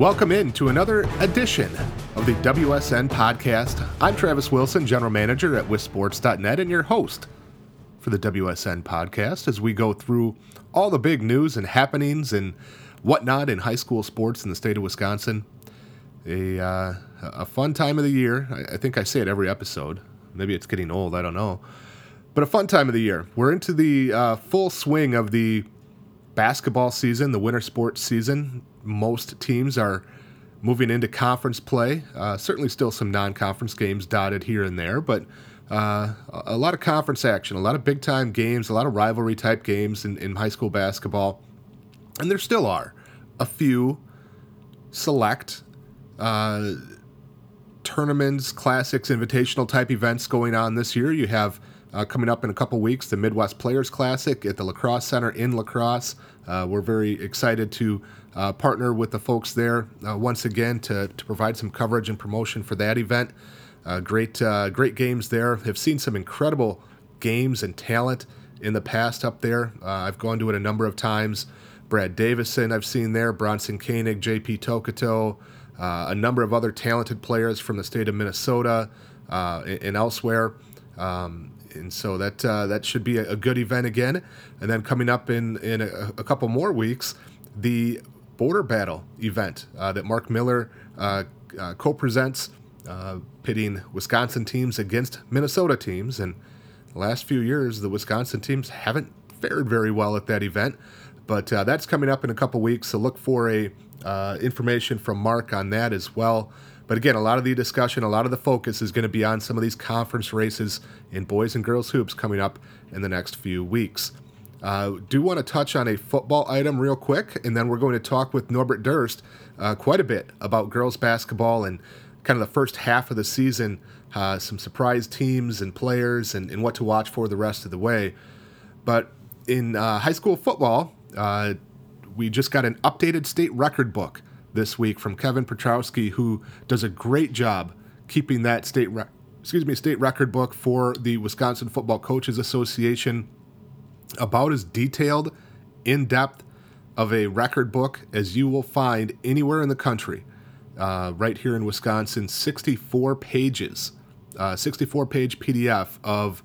Welcome in to another edition of the WSN podcast. I'm Travis Wilson, General Manager at wisports.net and your host for the WSN podcast as we go through all the big news and happenings and whatnot in high school sports in the state of Wisconsin. A, uh, a fun time of the year. I, I think I say it every episode. Maybe it's getting old, I don't know. But a fun time of the year. We're into the uh, full swing of the basketball season, the winter sports season. Most teams are moving into conference play. Uh, certainly, still some non conference games dotted here and there, but uh, a lot of conference action, a lot of big time games, a lot of rivalry type games in, in high school basketball. And there still are a few select uh, tournaments, classics, invitational type events going on this year. You have uh, coming up in a couple weeks the Midwest Players Classic at the La Crosse Center in La Crosse. Uh, we're very excited to uh, partner with the folks there uh, once again to, to provide some coverage and promotion for that event. Uh, great, uh, great games there. Have seen some incredible games and talent in the past up there. I've gone to it a number of times. Brad Davison, I've seen there. Bronson Koenig, J.P. Tokoto, a number of other talented players from the state of Minnesota and elsewhere. Um, and so that uh, that should be a, good event again. And then coming up in in a, a couple more weeks, the border battle event uh, that Mark Miller uh, uh co-presents, uh, pitting Wisconsin teams against Minnesota teams. And the last few years, the Wisconsin teams haven't fared very well at that event. But uh, that's coming up in a couple weeks, so look for a information from Mark on that as well. But again, a lot of the discussion, a lot of the focus is going to be on some of these conference races in boys and girls hoops coming up in the next few weeks. Uh, do want to touch on a football item real quick, and then we're going to talk with Norbert Durst uh, quite a bit about girls basketball and kind of the first half of the season, uh, some surprise teams and players, and, and, what to watch for the rest of the way. But in uh, high school football, uh, we just got an updated state record book this week from Kevin Petrowski, who does a great job keeping that state re- excuse me state record book for the Wisconsin Football Coaches Association. About as detailed, in depth of a record book as you will find anywhere in the country. Uh, right here in Wisconsin, 64 pages, uh, 64 page PDF of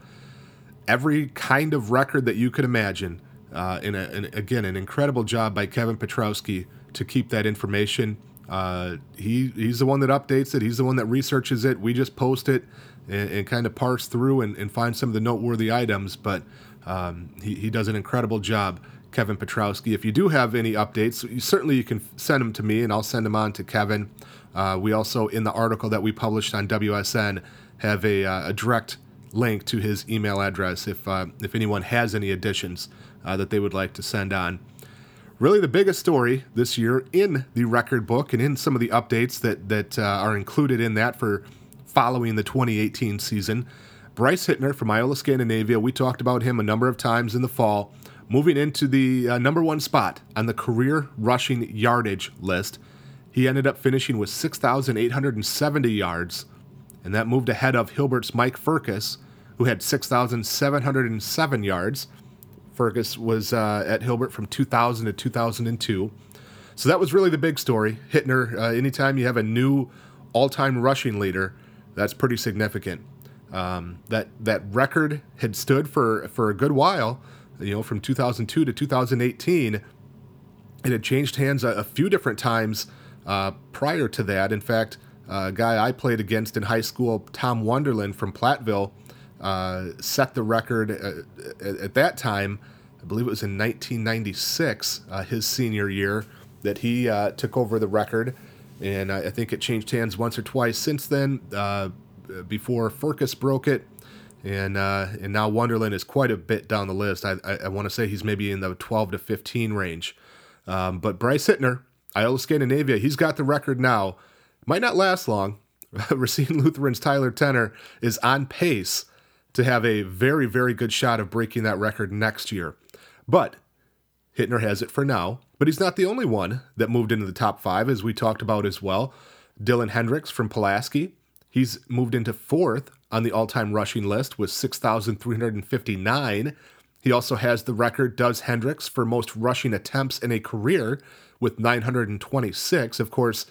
every kind of record that you could imagine. Uh, in, a, in again, an incredible job by Kevin Petrowski to keep that information. Uh, he he's the one that updates it. He's the one that researches it. We just post it and, and kind of parse through and, and, find some of the noteworthy items. But um, he, he does an incredible job, Kevin Petrowski. If you do have any updates, you, certainly you can send them to me, and I'll send them on to Kevin. Uh, we also, in the article that we published on WSN, have a, uh, a direct link to his email address if uh, if anyone has any additions uh, that they would like to send on really the biggest story this year in the record book and in some of the updates that that uh, are included in that for following the 2018 season. Bryce Hittner from Iola Scandinavia, we talked about him a number of times in the fall, moving into the uh, number one spot on the career rushing yardage list. He ended up finishing with 6,870 yards, and that moved ahead of Hilbert's Mike Furcus, who had 6,707 yards. Fergus was uh, at Hilbert from 2000 to 2002. So that was really the big story. Hittner, uh, anytime you have a new all time rushing leader, that's pretty significant. Um, that that record had stood for, for a good while, you know, from 2002 to 2018. It had changed hands a, a few different times uh, prior to that. In fact, a guy I played against in high school, Tom Wonderland from Platteville, uh, set the record uh, at, at, that time. I believe it was in 1996, uh, his senior year, that he uh, took over the record. And I, I, think it changed hands once or twice since then, uh, before Furcus broke it. And, uh, and now Wonderland is quite a bit down the list. I, I, I want to say he's maybe in the 12 to 15 range. Um, but Bryce Hittner, Iola Scandinavia, he's got the record now. Might not last long. Racine Lutheran's Tyler Tenner is on pace to have a very, very good shot of breaking that record next year. But Hittner has it for now. But he's not the only one that moved into the top five, as we talked about as well. Dylan Hendricks from Pulaski, he's moved into fourth on the all time rushing list with 6,359. He also has the record, does Hendricks, for most rushing attempts in a career with 926. Of course,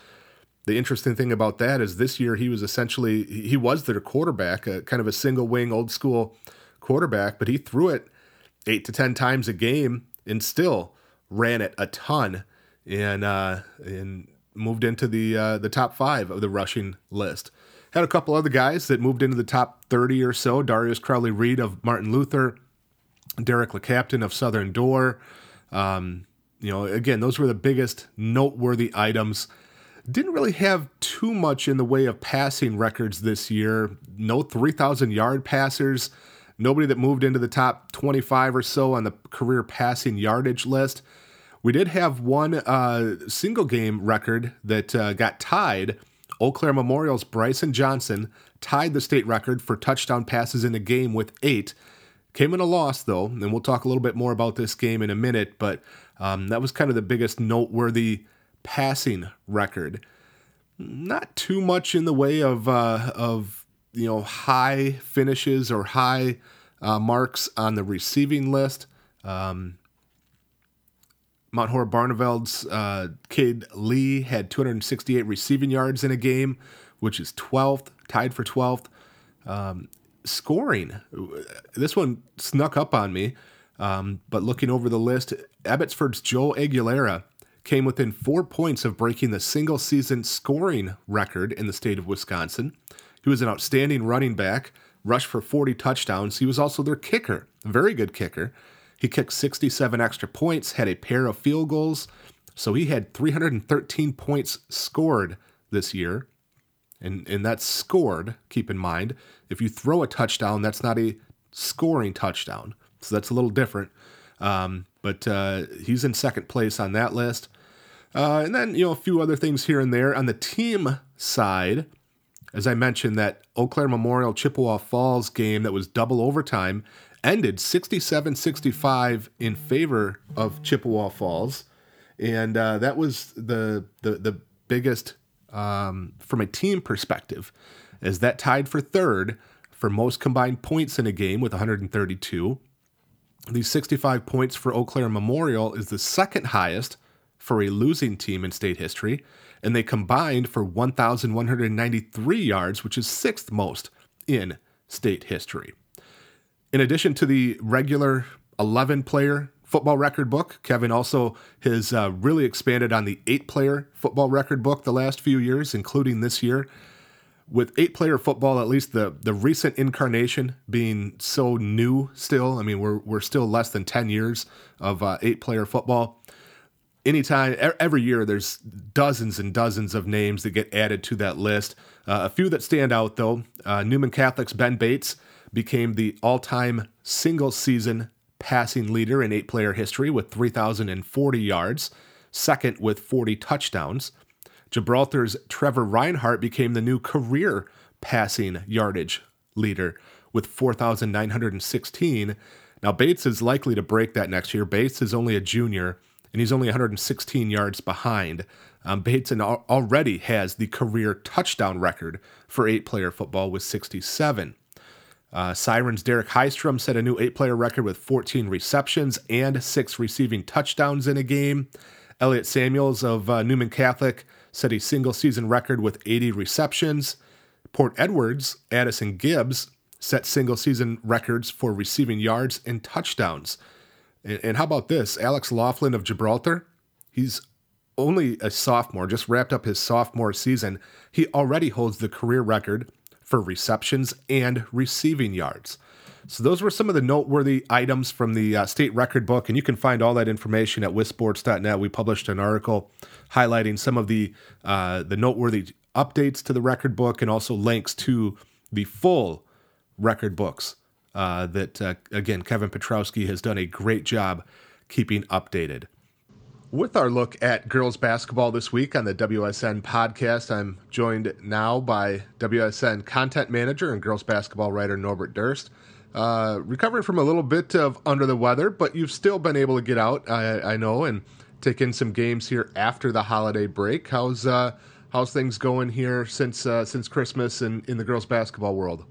the interesting thing about that is this year he was essentially he was their quarterback, a, kind of a single wing old school quarterback, but he threw it eight to ten times a game and still ran it a ton and uh, and moved into the uh, the top five of the rushing list. Had a couple other guys that moved into the top 30 or so. Darius Crowley Reed of Martin Luther, Derek LeCaptain of Southern Door. Um, you know, again, those were the biggest noteworthy items. Didn't really have too much in the way of passing records this year. No 3,000 yard passers. Nobody that moved into the top 25 or so on the career passing yardage list. We did have one uh, single game record that uh, got tied. Eau Claire Memorial's Bryson Johnson tied the state record for touchdown passes in a game with eight. Came in a loss, though, and we'll talk a little bit more about this game in a minute, but um, that was kind of the biggest noteworthy passing record. Not too much in the way of, uh, of you know, high finishes or high uh, marks on the receiving list. Um, Mount Horeb Barneveld's uh, Cade Lee had 268 receiving yards in a game, which is 12th, tied for 12th. Um, scoring, this one snuck up on me, um, but looking over the list, Abbotsford's Joel Aguilera came within four points of breaking the single season scoring record in the state of Wisconsin. He was an outstanding running back, rushed for 40 touchdowns. He was also their kicker, very good kicker. He kicked 67 extra points, had a pair of field goals, so he had 313 points scored this year. And, and that's scored, keep in mind. If you throw a touchdown, that's not a scoring touchdown. So that's a little different. Um, but uh, he's in second place on that list. Uh, and then, you know, a few other things here and there. On the team side, as I mentioned, that Eau Claire Memorial Chippewa Falls game that was double overtime ended 67 65 in favor of Chippewa Falls. And uh, that was the, the, the biggest, um, from a team perspective, as that tied for third for most combined points in a game with 132. These 65 points for Eau Claire Memorial is the second highest for a losing team in state history, and they combined for 1,193 yards, which is sixth most in state history. In addition to the regular 11 player football record book, Kevin also has uh, really expanded on the eight player football record book the last few years, including this year. With eight player football, at least the, the recent incarnation being so new still, I mean, we're, we're still less than 10 years of uh, eight player football. Anytime, every year, there's dozens and dozens of names that get added to that list. Uh, a few that stand out, though uh, Newman Catholic's Ben Bates became the all time single season passing leader in eight player history with 3,040 yards, second with 40 touchdowns. Gibraltar's Trevor Reinhardt became the new career passing yardage leader with 4,916. Now, Bates is likely to break that next year. Bates is only a junior, and he's only 116 yards behind. Um, Bates already has the career touchdown record for eight player football with 67. Uh, Sirens Derek Hystrom set a new eight player record with 14 receptions and six receiving touchdowns in a game. Elliot Samuels of uh, Newman Catholic set a single season record with 80 receptions. Port Edwards, Addison Gibbs set single season records for receiving yards and touchdowns. And, and how about this? Alex Laughlin of Gibraltar, he's only a sophomore, just wrapped up his sophomore season. He already holds the career record for receptions and receiving yards. So those were some of the noteworthy items from the uh, state record book, and you can find all that information at wisports.net. We published an article highlighting some of the uh, the noteworthy updates to the record book, and also links to the full record books uh, that uh, again Kevin Petrowski has done a great job keeping updated. With our look at girls basketball this week on the WSN podcast, I'm joined now by WSN content manager and girls basketball writer Norbert Durst. Uh, recovering from a little bit of under the weather, but you've still been able to get out, I, I know, and take in some games here after the holiday break. How's uh, how's things going here since uh, since Christmas and in the girls basketball world?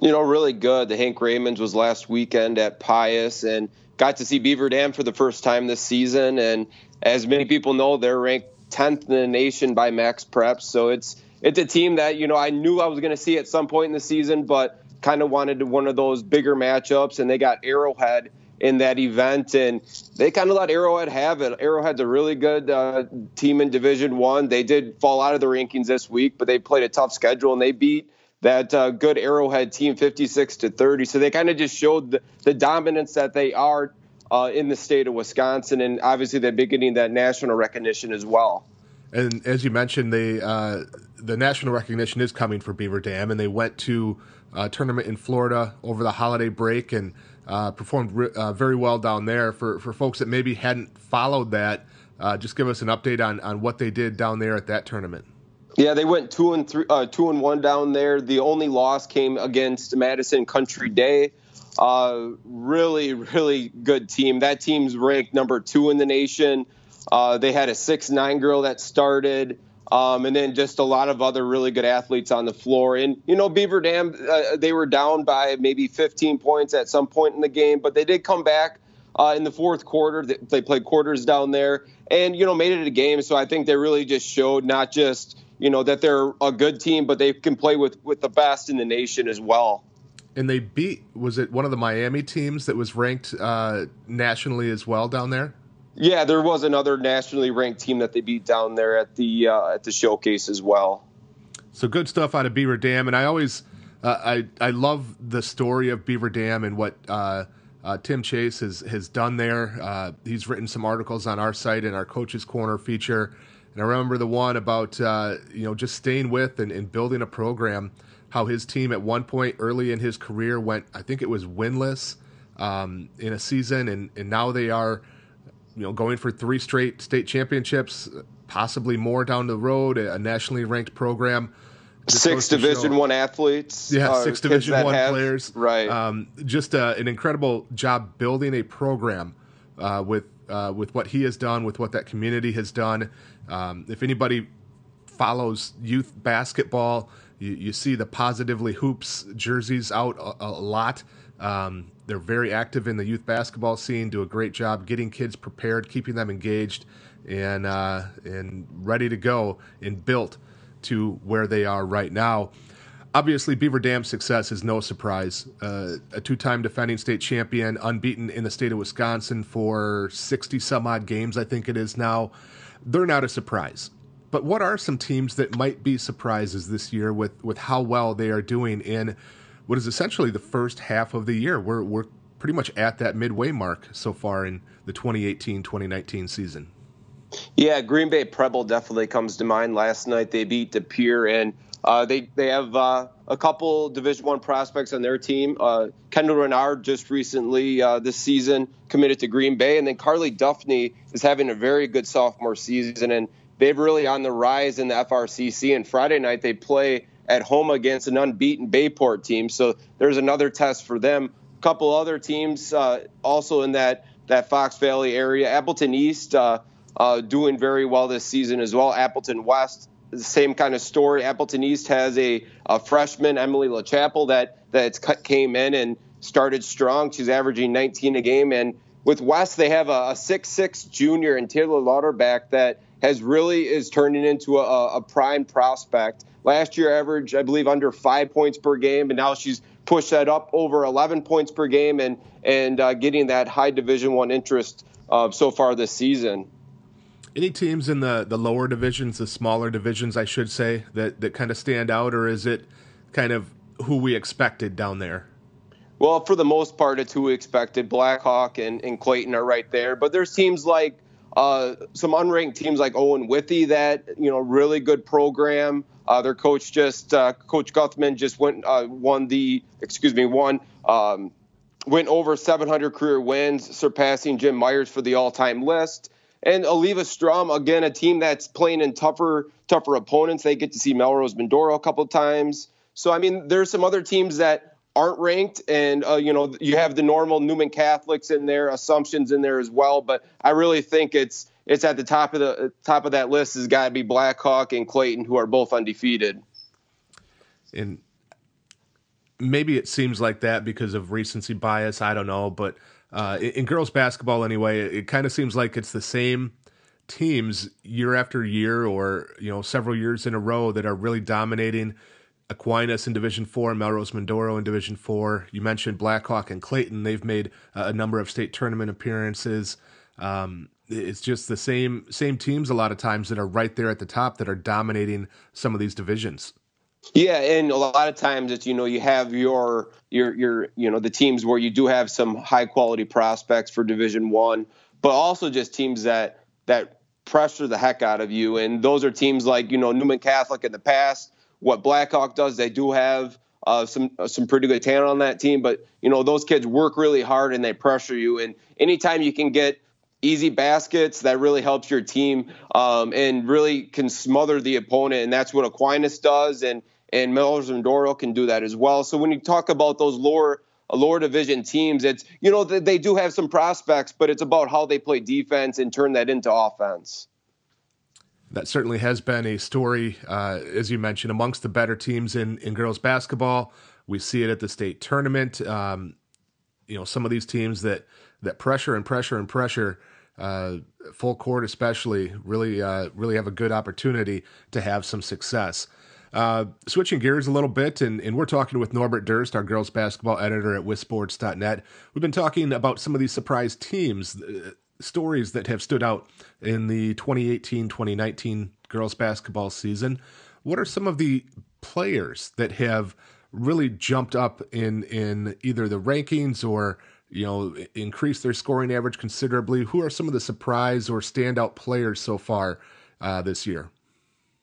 You know, really good. The Hank Raymonds was last weekend at Pius and got to see Beaver Dam for the first time this season. And as many people know, they're ranked 10th in the nation by MaxPreps. So it's it's a team that you know I knew I was going to see at some point in the season, but kind of wanted one of those bigger matchups. And they got Arrowhead in that event, and they kind of let Arrowhead have it. Arrowhead's a really good uh, team in Division One. They did fall out of the rankings this week, but they played a tough schedule and they beat that uh, good Arrowhead team 56 to 30. So they kind of just showed the, the, dominance that they are uh, in the state of Wisconsin, and obviously they're beginning that national recognition as well. And as you mentioned, they uh, the national recognition is coming for Beaver Dam, and they went to a tournament in Florida over the holiday break and uh, performed re- uh, very well down there. For for folks that maybe hadn't followed that, uh, just give us an update on on what they did down there at that tournament. Yeah, they went two and three, uh, two and one down there. The only loss came against Madison Country Day. Uh, really, really good team. That team's ranked number two in the nation. Uh, they had a six nine girl that started. Um, and then just a lot of other really good athletes on the floor. And you know, Beaver Dam, uh, they were down by maybe 15 points at some point in the game, but they did come back uh, in the fourth quarter. They, played quarters down there, and you know, made it a game. So I think they really just showed not just you know that they're a good team, but they can play with with the best in the nation as well. And they beat was it one of the Miami teams that was ranked uh, nationally as well down there? Yeah, there was another nationally ranked team that they beat down there at the uh, at the showcase as well. So good stuff out of Beaver Dam, and I always uh, I I love the story of Beaver Dam and what uh, uh Tim Chase has has done there. Uh, he's written some articles on our site in our Coaches Corner feature, and I remember the one about uh, you know just staying with and, and building a program. How his team at one point early in his career went, I think it was winless um, in a season, and and now they are you know, going for three straight state championships, possibly more down the road, a nationally ranked program. Six Division One athletes. Yeah, uh, six Division One have, players. Right. Um, just uh, an incredible job building a program uh, with uh, with what he has done, with what that community has done. Um, if anybody follows youth basketball, you, you, see the positively hoops jerseys out a, a lot. Um, they're very active in the youth basketball scene, do a great job getting kids prepared, keeping them engaged, and uh, and ready to go and built to where they are right now. Obviously, Beaver Dam's success is no surprise. Uh, a two-time defending state champion, unbeaten in the state of Wisconsin for 60 some odd games, I think it is now. They're not a surprise. But what are some teams that might be surprises this year with, with how well they are doing in what is essentially the first half of the year. We're we're pretty much at that midway mark so far in the 2018-2019 season. Yeah, Green Bay Preble definitely comes to mind. Last night they beat De Pere, and uh, they they have uh, a couple Division One prospects on their team. Uh, Kendall Renard just recently uh, this season committed to Green Bay, and then Carly Duffney is having a very good sophomore season, and they've really on the rise in the FRCC. And Friday night they play at home against an unbeaten Bay Port team. So there's another test for them. A couple other teams uh, also in that that Fox Valley area. Appleton East uh, doing very well this season as well. Appleton West, same kind of story. Appleton East has a, a freshman Emily LaChapel that that came in and started strong. She's averaging 19 a game. And with West, they have a, a six-six junior and Taylor Lauterbach that has really is turning into a, a prime prospect. Last year, average I believe under five points per game, and now she's pushed that up over 11 points per game, and and uh, getting that high Division One interest uh, so far this season. Any teams in the the lower divisions, the smaller divisions, I should say, that that kind of stand out, or is it kind of who we expected down there? Well, for the most part, it's who we expected. Blackhawk and, and Clayton are right there, but there's teams like uh, some unranked teams like Owen Withee that you know really good program. Uh, their coach just uh, Coach Guthman just went uh, won the excuse me won um, went over 700 career wins, surpassing Jim Myers for the all-time list. And Eleva-Strum again, a team that's playing in tougher tougher opponents. They get to see Melrose Mindoro a couple of times. So I mean, there's some other teams that aren't ranked, and uh, you know you have the normal Newman Catholics in there, Assumptions in there as well. But I really think it's it's at the top of the top of that list has got to be Blackhawk and Clayton, who are both undefeated. And maybe it seems like that because of recency bias. I don't know, but uh, in, girls basketball anyway, it, it kind of seems like it's the same teams year after year, or you know, several years in a row that are really dominating. Aquinas in Division Four, Melrose Mindoro in Division Four. You mentioned Blackhawk and Clayton; they've made a number of state tournament appearances. Um, it's just the same same teams a lot of times that are right there at the top that are dominating some of these divisions. Yeah, and a lot of times it's you know you have your your your you know the teams where you do have some high quality prospects for Division One, but also just teams that that pressure the heck out of you, and those are teams like you know Newman Catholic in the past. What Blackhawk does, they do have uh, some uh, some pretty good talent on that team, but you know those kids work really hard and they pressure you, and anytime you can get easy baskets that really helps your team um, and really can smother the opponent and that's what Aquinas does and and Melrose Mindoro can do that as well. So when you talk about those lower lower division teams, it's you know they do have some prospects, but it's about how they play defense and turn that into offense. That certainly has been a story, uh, as you mentioned, amongst the better teams in in girls basketball. We see it at the state tournament. Um, you know, some of these teams that that pressure and pressure and pressure, uh, full court especially, really uh, really have a good opportunity to have some success. Uh, switching gears a little bit, and, and we're talking with Norbert Durst, our girls basketball editor at WisSports.net. We've been talking about some of these surprise teams, uh, stories that have stood out in the 2018 2019 girls basketball season. What are some of the players that have really jumped up in, in either the rankings or you know, increase their scoring average considerably. Who are some of the surprise or standout players so far uh, this year?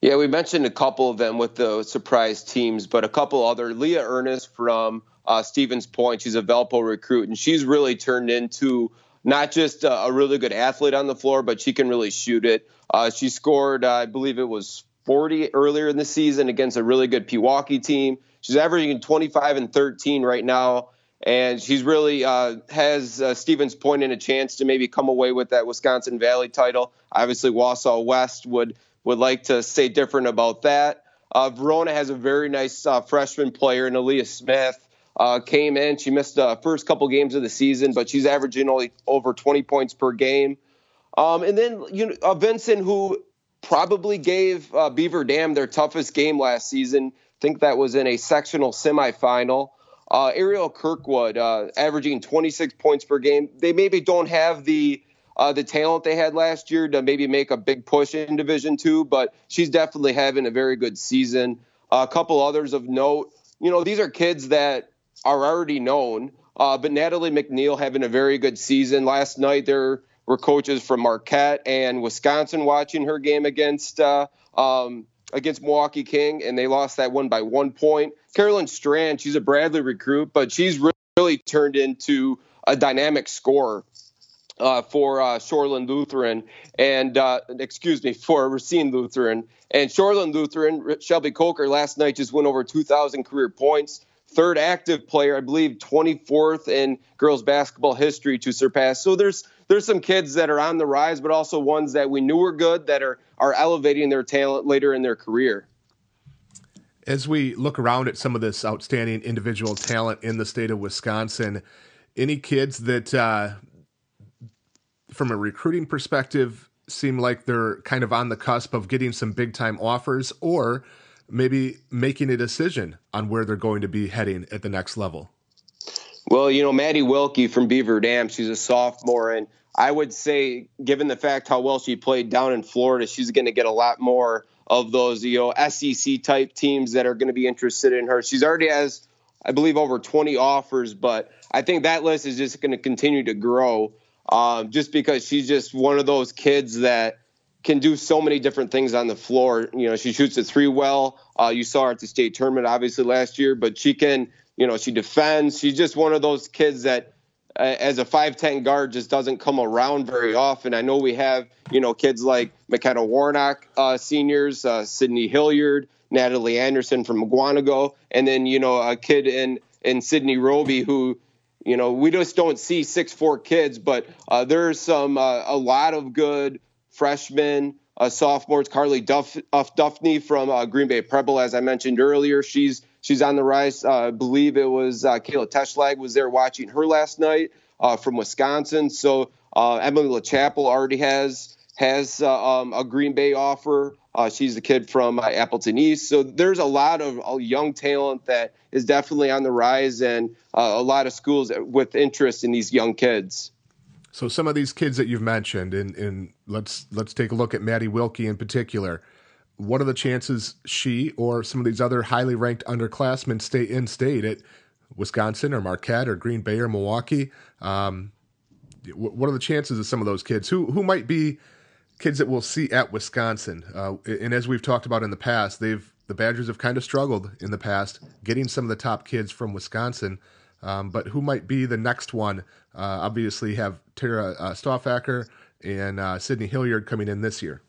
Yeah, we mentioned a couple of them with the surprise teams, but a couple other. Leah Ernest from uh, Stevens Point, she's a Valpo recruit, and she's really turned into not just a, a really good athlete on the floor, but she can really shoot it. Uh, she scored, I believe it was 40 earlier in the season against a really good Pewaukee team. She's averaging 25 and 13 right now and she's really uh, has uh, Stevens Point in a chance to maybe come away with that Wisconsin Valley title. Obviously, Wausau West would would like to say different about that. Uh, Verona has a very nice uh, freshman player, Nalia Smith. Uh, came in, she missed the first couple games of the season, but she's averaging only over 20 points per game. Um, and then you know uh, Vincent, who probably gave Beaver Dam their toughest game last season. I think that was in a sectional semifinal. Uh, Ariel Kirkwood uh, averaging 26 points per game. They maybe don't have the uh, the talent they had last year to maybe make a big push in Division Two, but she's definitely having a very good season. a couple others of note, you know, these are kids that are already known, uh, but Natalie McNeil having a very good season. Last night there were coaches from Marquette and Wisconsin watching her game against uh, um, against Milwaukee King, and they lost that one by one point. Carolyn Strand, she's a Bradley recruit, but she's really turned into a dynamic scorer. Uh, for uh, Shoreland Lutheran and uh, excuse me for Racine Lutheran and Shoreland Lutheran. Shelby Coker last night just went over 2,000 career points. Third active player, I believe, 24th in girls basketball history to surpass. So there's there's some kids that are on the rise, but also ones that we knew were good that are are elevating their talent later in their career. As we look around at some of this outstanding individual talent in the state of Wisconsin, any kids that, uh, from a recruiting perspective, seem like they're kind of on the cusp of getting some big time offers or maybe making a decision on where they're going to be heading at the next level? Well, you know, Maddie Wilkie from Beaver Dam, she's a sophomore, and I would say, given the fact how well she played down in Florida, she's going to get a lot more of those, you know, SEC type teams that are going to be interested in her. She's already has, I believe, over 20 offers, but I think that list is just going to continue to grow um, just because she's just one of those kids that can do so many different things on the floor. You know, she shoots the three well. Uh, you saw her at the state tournament, obviously, last year, but she can, you know, she defends. She's just one of those kids that as a 5'10 guard just doesn't come around very often. I know we have, you know, kids like McKenna Warnock, uh, seniors, uh, Sydney Hilliard, Natalie Anderson from Mukwonago, and then, you know, a kid in, in Sydney Roby who, you know, we just don't see six four kids, but uh, there's some, uh, a lot of good freshmen, uh, sophomores. Carly Duff, Duffney from uh, Green Bay Preble, as I mentioned earlier, she's she's on the rise. Uh, I believe it was uh, Kayla Tetschlag was there watching her last night uh, from Wisconsin. So Emily LaChapelle already has has um, a Green Bay offer. Uh, she's the kid from uh, Appleton East. So there's a lot of uh, young talent that is definitely on the rise, and a lot of schools with interest in these young kids. So some of these kids that you've mentioned, and, and let's let's take a look at Maddie Wilkie in particular. What are the chances she or some of these other highly ranked underclassmen stay in state at Wisconsin or Marquette or Green Bay or Milwaukee? Um, what are the chances of some of those kids who who might be kids that we'll see at Wisconsin. Uh, and as we've talked about in the past, they've the Badgers have kind of struggled in the past getting some of the top kids from Wisconsin. Um, but who might be the next one? Uh, obviously, have Tara uh, and uh, Sydney Hilliard coming in this year.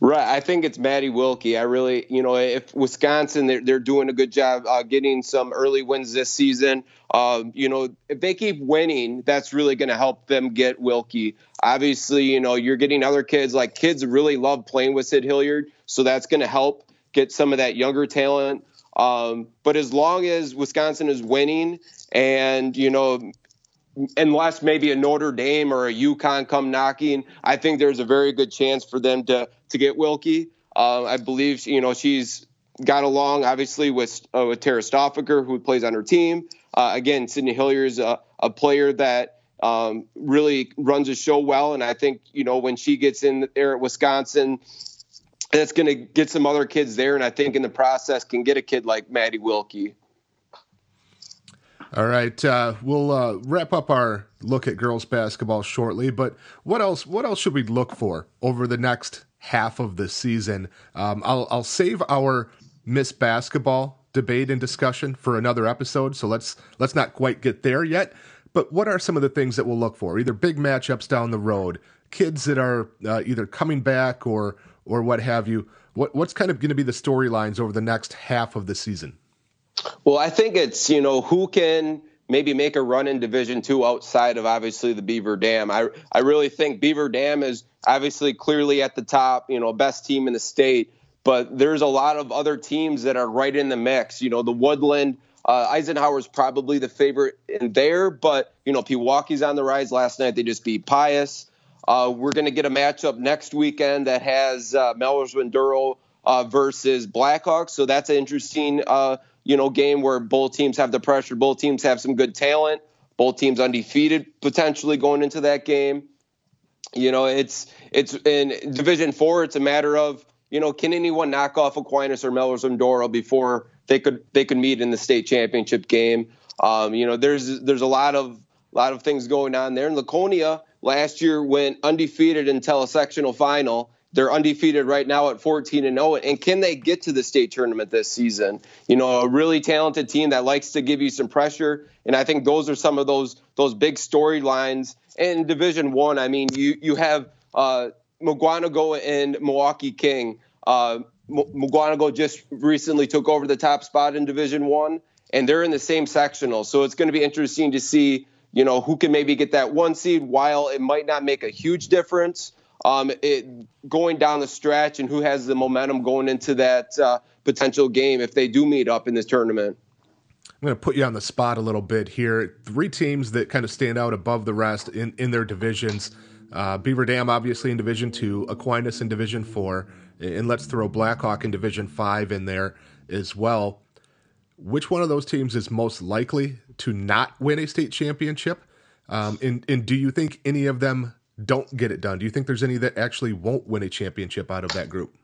Right. I think it's Maddie Wilkie. I really, you know, if Wisconsin, they're, they're doing a good job uh, getting some early wins this season. Um, you know, if they keep winning, that's really going to help them get Wilkie. Obviously, you know, you're getting other kids, like kids really love playing with Sid Hilliard. So that's going to help get some of that younger talent. Um, but as long as Wisconsin is winning and, you know, unless maybe a Notre Dame or a UConn come knocking, I think there's a very good chance for them to to get Wilkie. Uh, I believe you know she's got along obviously with uh, with Tara Stauffacher, who plays on her team. Uh, again, Sydney Hilliard is a, a player that um, really runs a show well, and I think you know when she gets in there at Wisconsin, that's going to get some other kids there, and I think in the process can get a kid like Maddie Wilkie. All right, uh, we'll uh, wrap up our look at girls basketball shortly. But what else? What else should we look for over the next half of the season? Um, I'll, I'll save our Miss Basketball debate and discussion for another episode. So let's let's not quite get there yet. But what are some of the things that we'll look for? Either big matchups down the road, kids that are uh, either coming back or or what have you. What what's kind of going to be the storylines over the next half of the season? Well, I think it's you know who can maybe make a run in Division Two outside of obviously the Beaver Dam. I I really think Beaver Dam is obviously clearly at the top, you know, best team in the state. But there's a lot of other teams that are right in the mix. You know, the Woodland. Uh, Eisenhower's probably the favorite in there, but you know, Pewaukee's on the rise. Last night they just beat Pius. Uh, we're going to get a matchup next weekend that has uh, Melrose Mindoro uh, versus Blackhawks, so that's an interesting uh, you know, game where both teams have the pressure, both teams have some good talent, both teams undefeated potentially going into that game. You know, it's it's in Division Four. It's a matter of you know, can anyone knock off Aquinas or Melrose Mindoro before they could they could meet in the state championship game? Um, you know, there's there's a lot of lot of things going on there. And Laconia last year went undefeated until a sectional final they're undefeated right now at 14 and 0. And can they get to the state tournament this season? You know, a really talented team that likes to give you some pressure. And I think those are some of those those big storylines in Division One. I. Mean, you you have uh, Mukwonago and Milwaukee King. Uh, Mukwonago just recently took over the top spot in Division One, and they're in the same sectional. So it's going to be interesting to see, you know, who can maybe get that one seed. While it might not make a huge difference, um, it, going down the stretch and who has the momentum going into that uh, potential game if they do meet up in this tournament. I'm going to put you on the spot a little bit here. Three teams that kind of stand out above the rest in, in their divisions. Uh, Beaver Dam, obviously, in Division Two, Aquinas in Division Four, and let's throw Blackhawk in Division Five in there as well. Which one of those teams is most likely to not win a state championship? Um, and, and do you think any of them don't get it done? Do you think there's any that actually won't win a championship out of that group?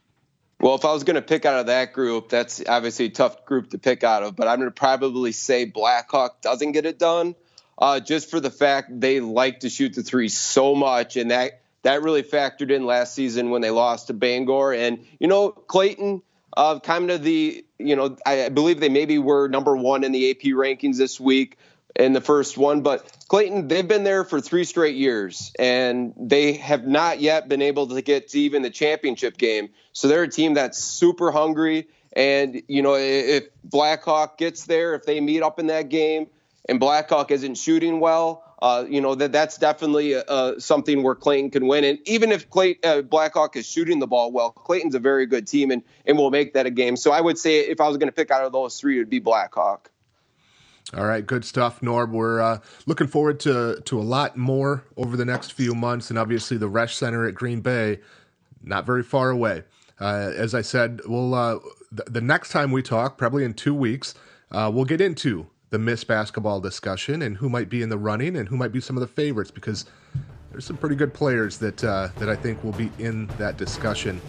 Well, if I was going to pick out of that group, that's obviously a tough group to pick out of, but I'm going to probably say Blackhawk doesn't get it done uh, just for the fact they like to shoot the three so much. And that, that really factored in last season when they lost to Bangor. And, you know, Clayton, uh, kind of the, you know, I believe they maybe were number one in the AP rankings this week in the first one. But Clayton, they've been there for three straight years, and they have not yet been able to get to even the championship game. So they're a team that's super hungry. And, you know, if Blackhawk gets there, if they meet up in that game and Blackhawk isn't shooting well, uh, you know that that's definitely uh, something where Clayton can win. And even if Clay, uh, Blackhawk is shooting the ball well, Clayton's a very good team and and will make that a game. So I would say if I was going to pick out of those three, it would be Blackhawk. All right, good stuff, Norb. We're uh, looking forward to to a lot more over the next few months, and obviously the Resch Center at Green Bay, not very far away. Uh, as I said, we'll uh, th- the next time we talk, probably in two weeks, uh, we'll get into the Miss Basketball discussion and who might be in the running and who might be some of the favorites because there's some pretty good players that uh, that I think will be in that discussion.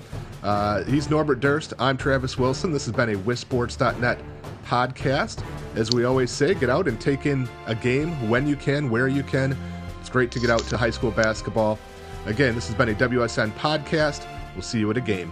Uh, he's Norbert Durst. I'm Travis Wilson. This has been a wisports.net podcast. As we always say, get out and take in a game when you can, where you can. It's great to get out to high school basketball. Again, this has been a WSN podcast. We'll see you at a game.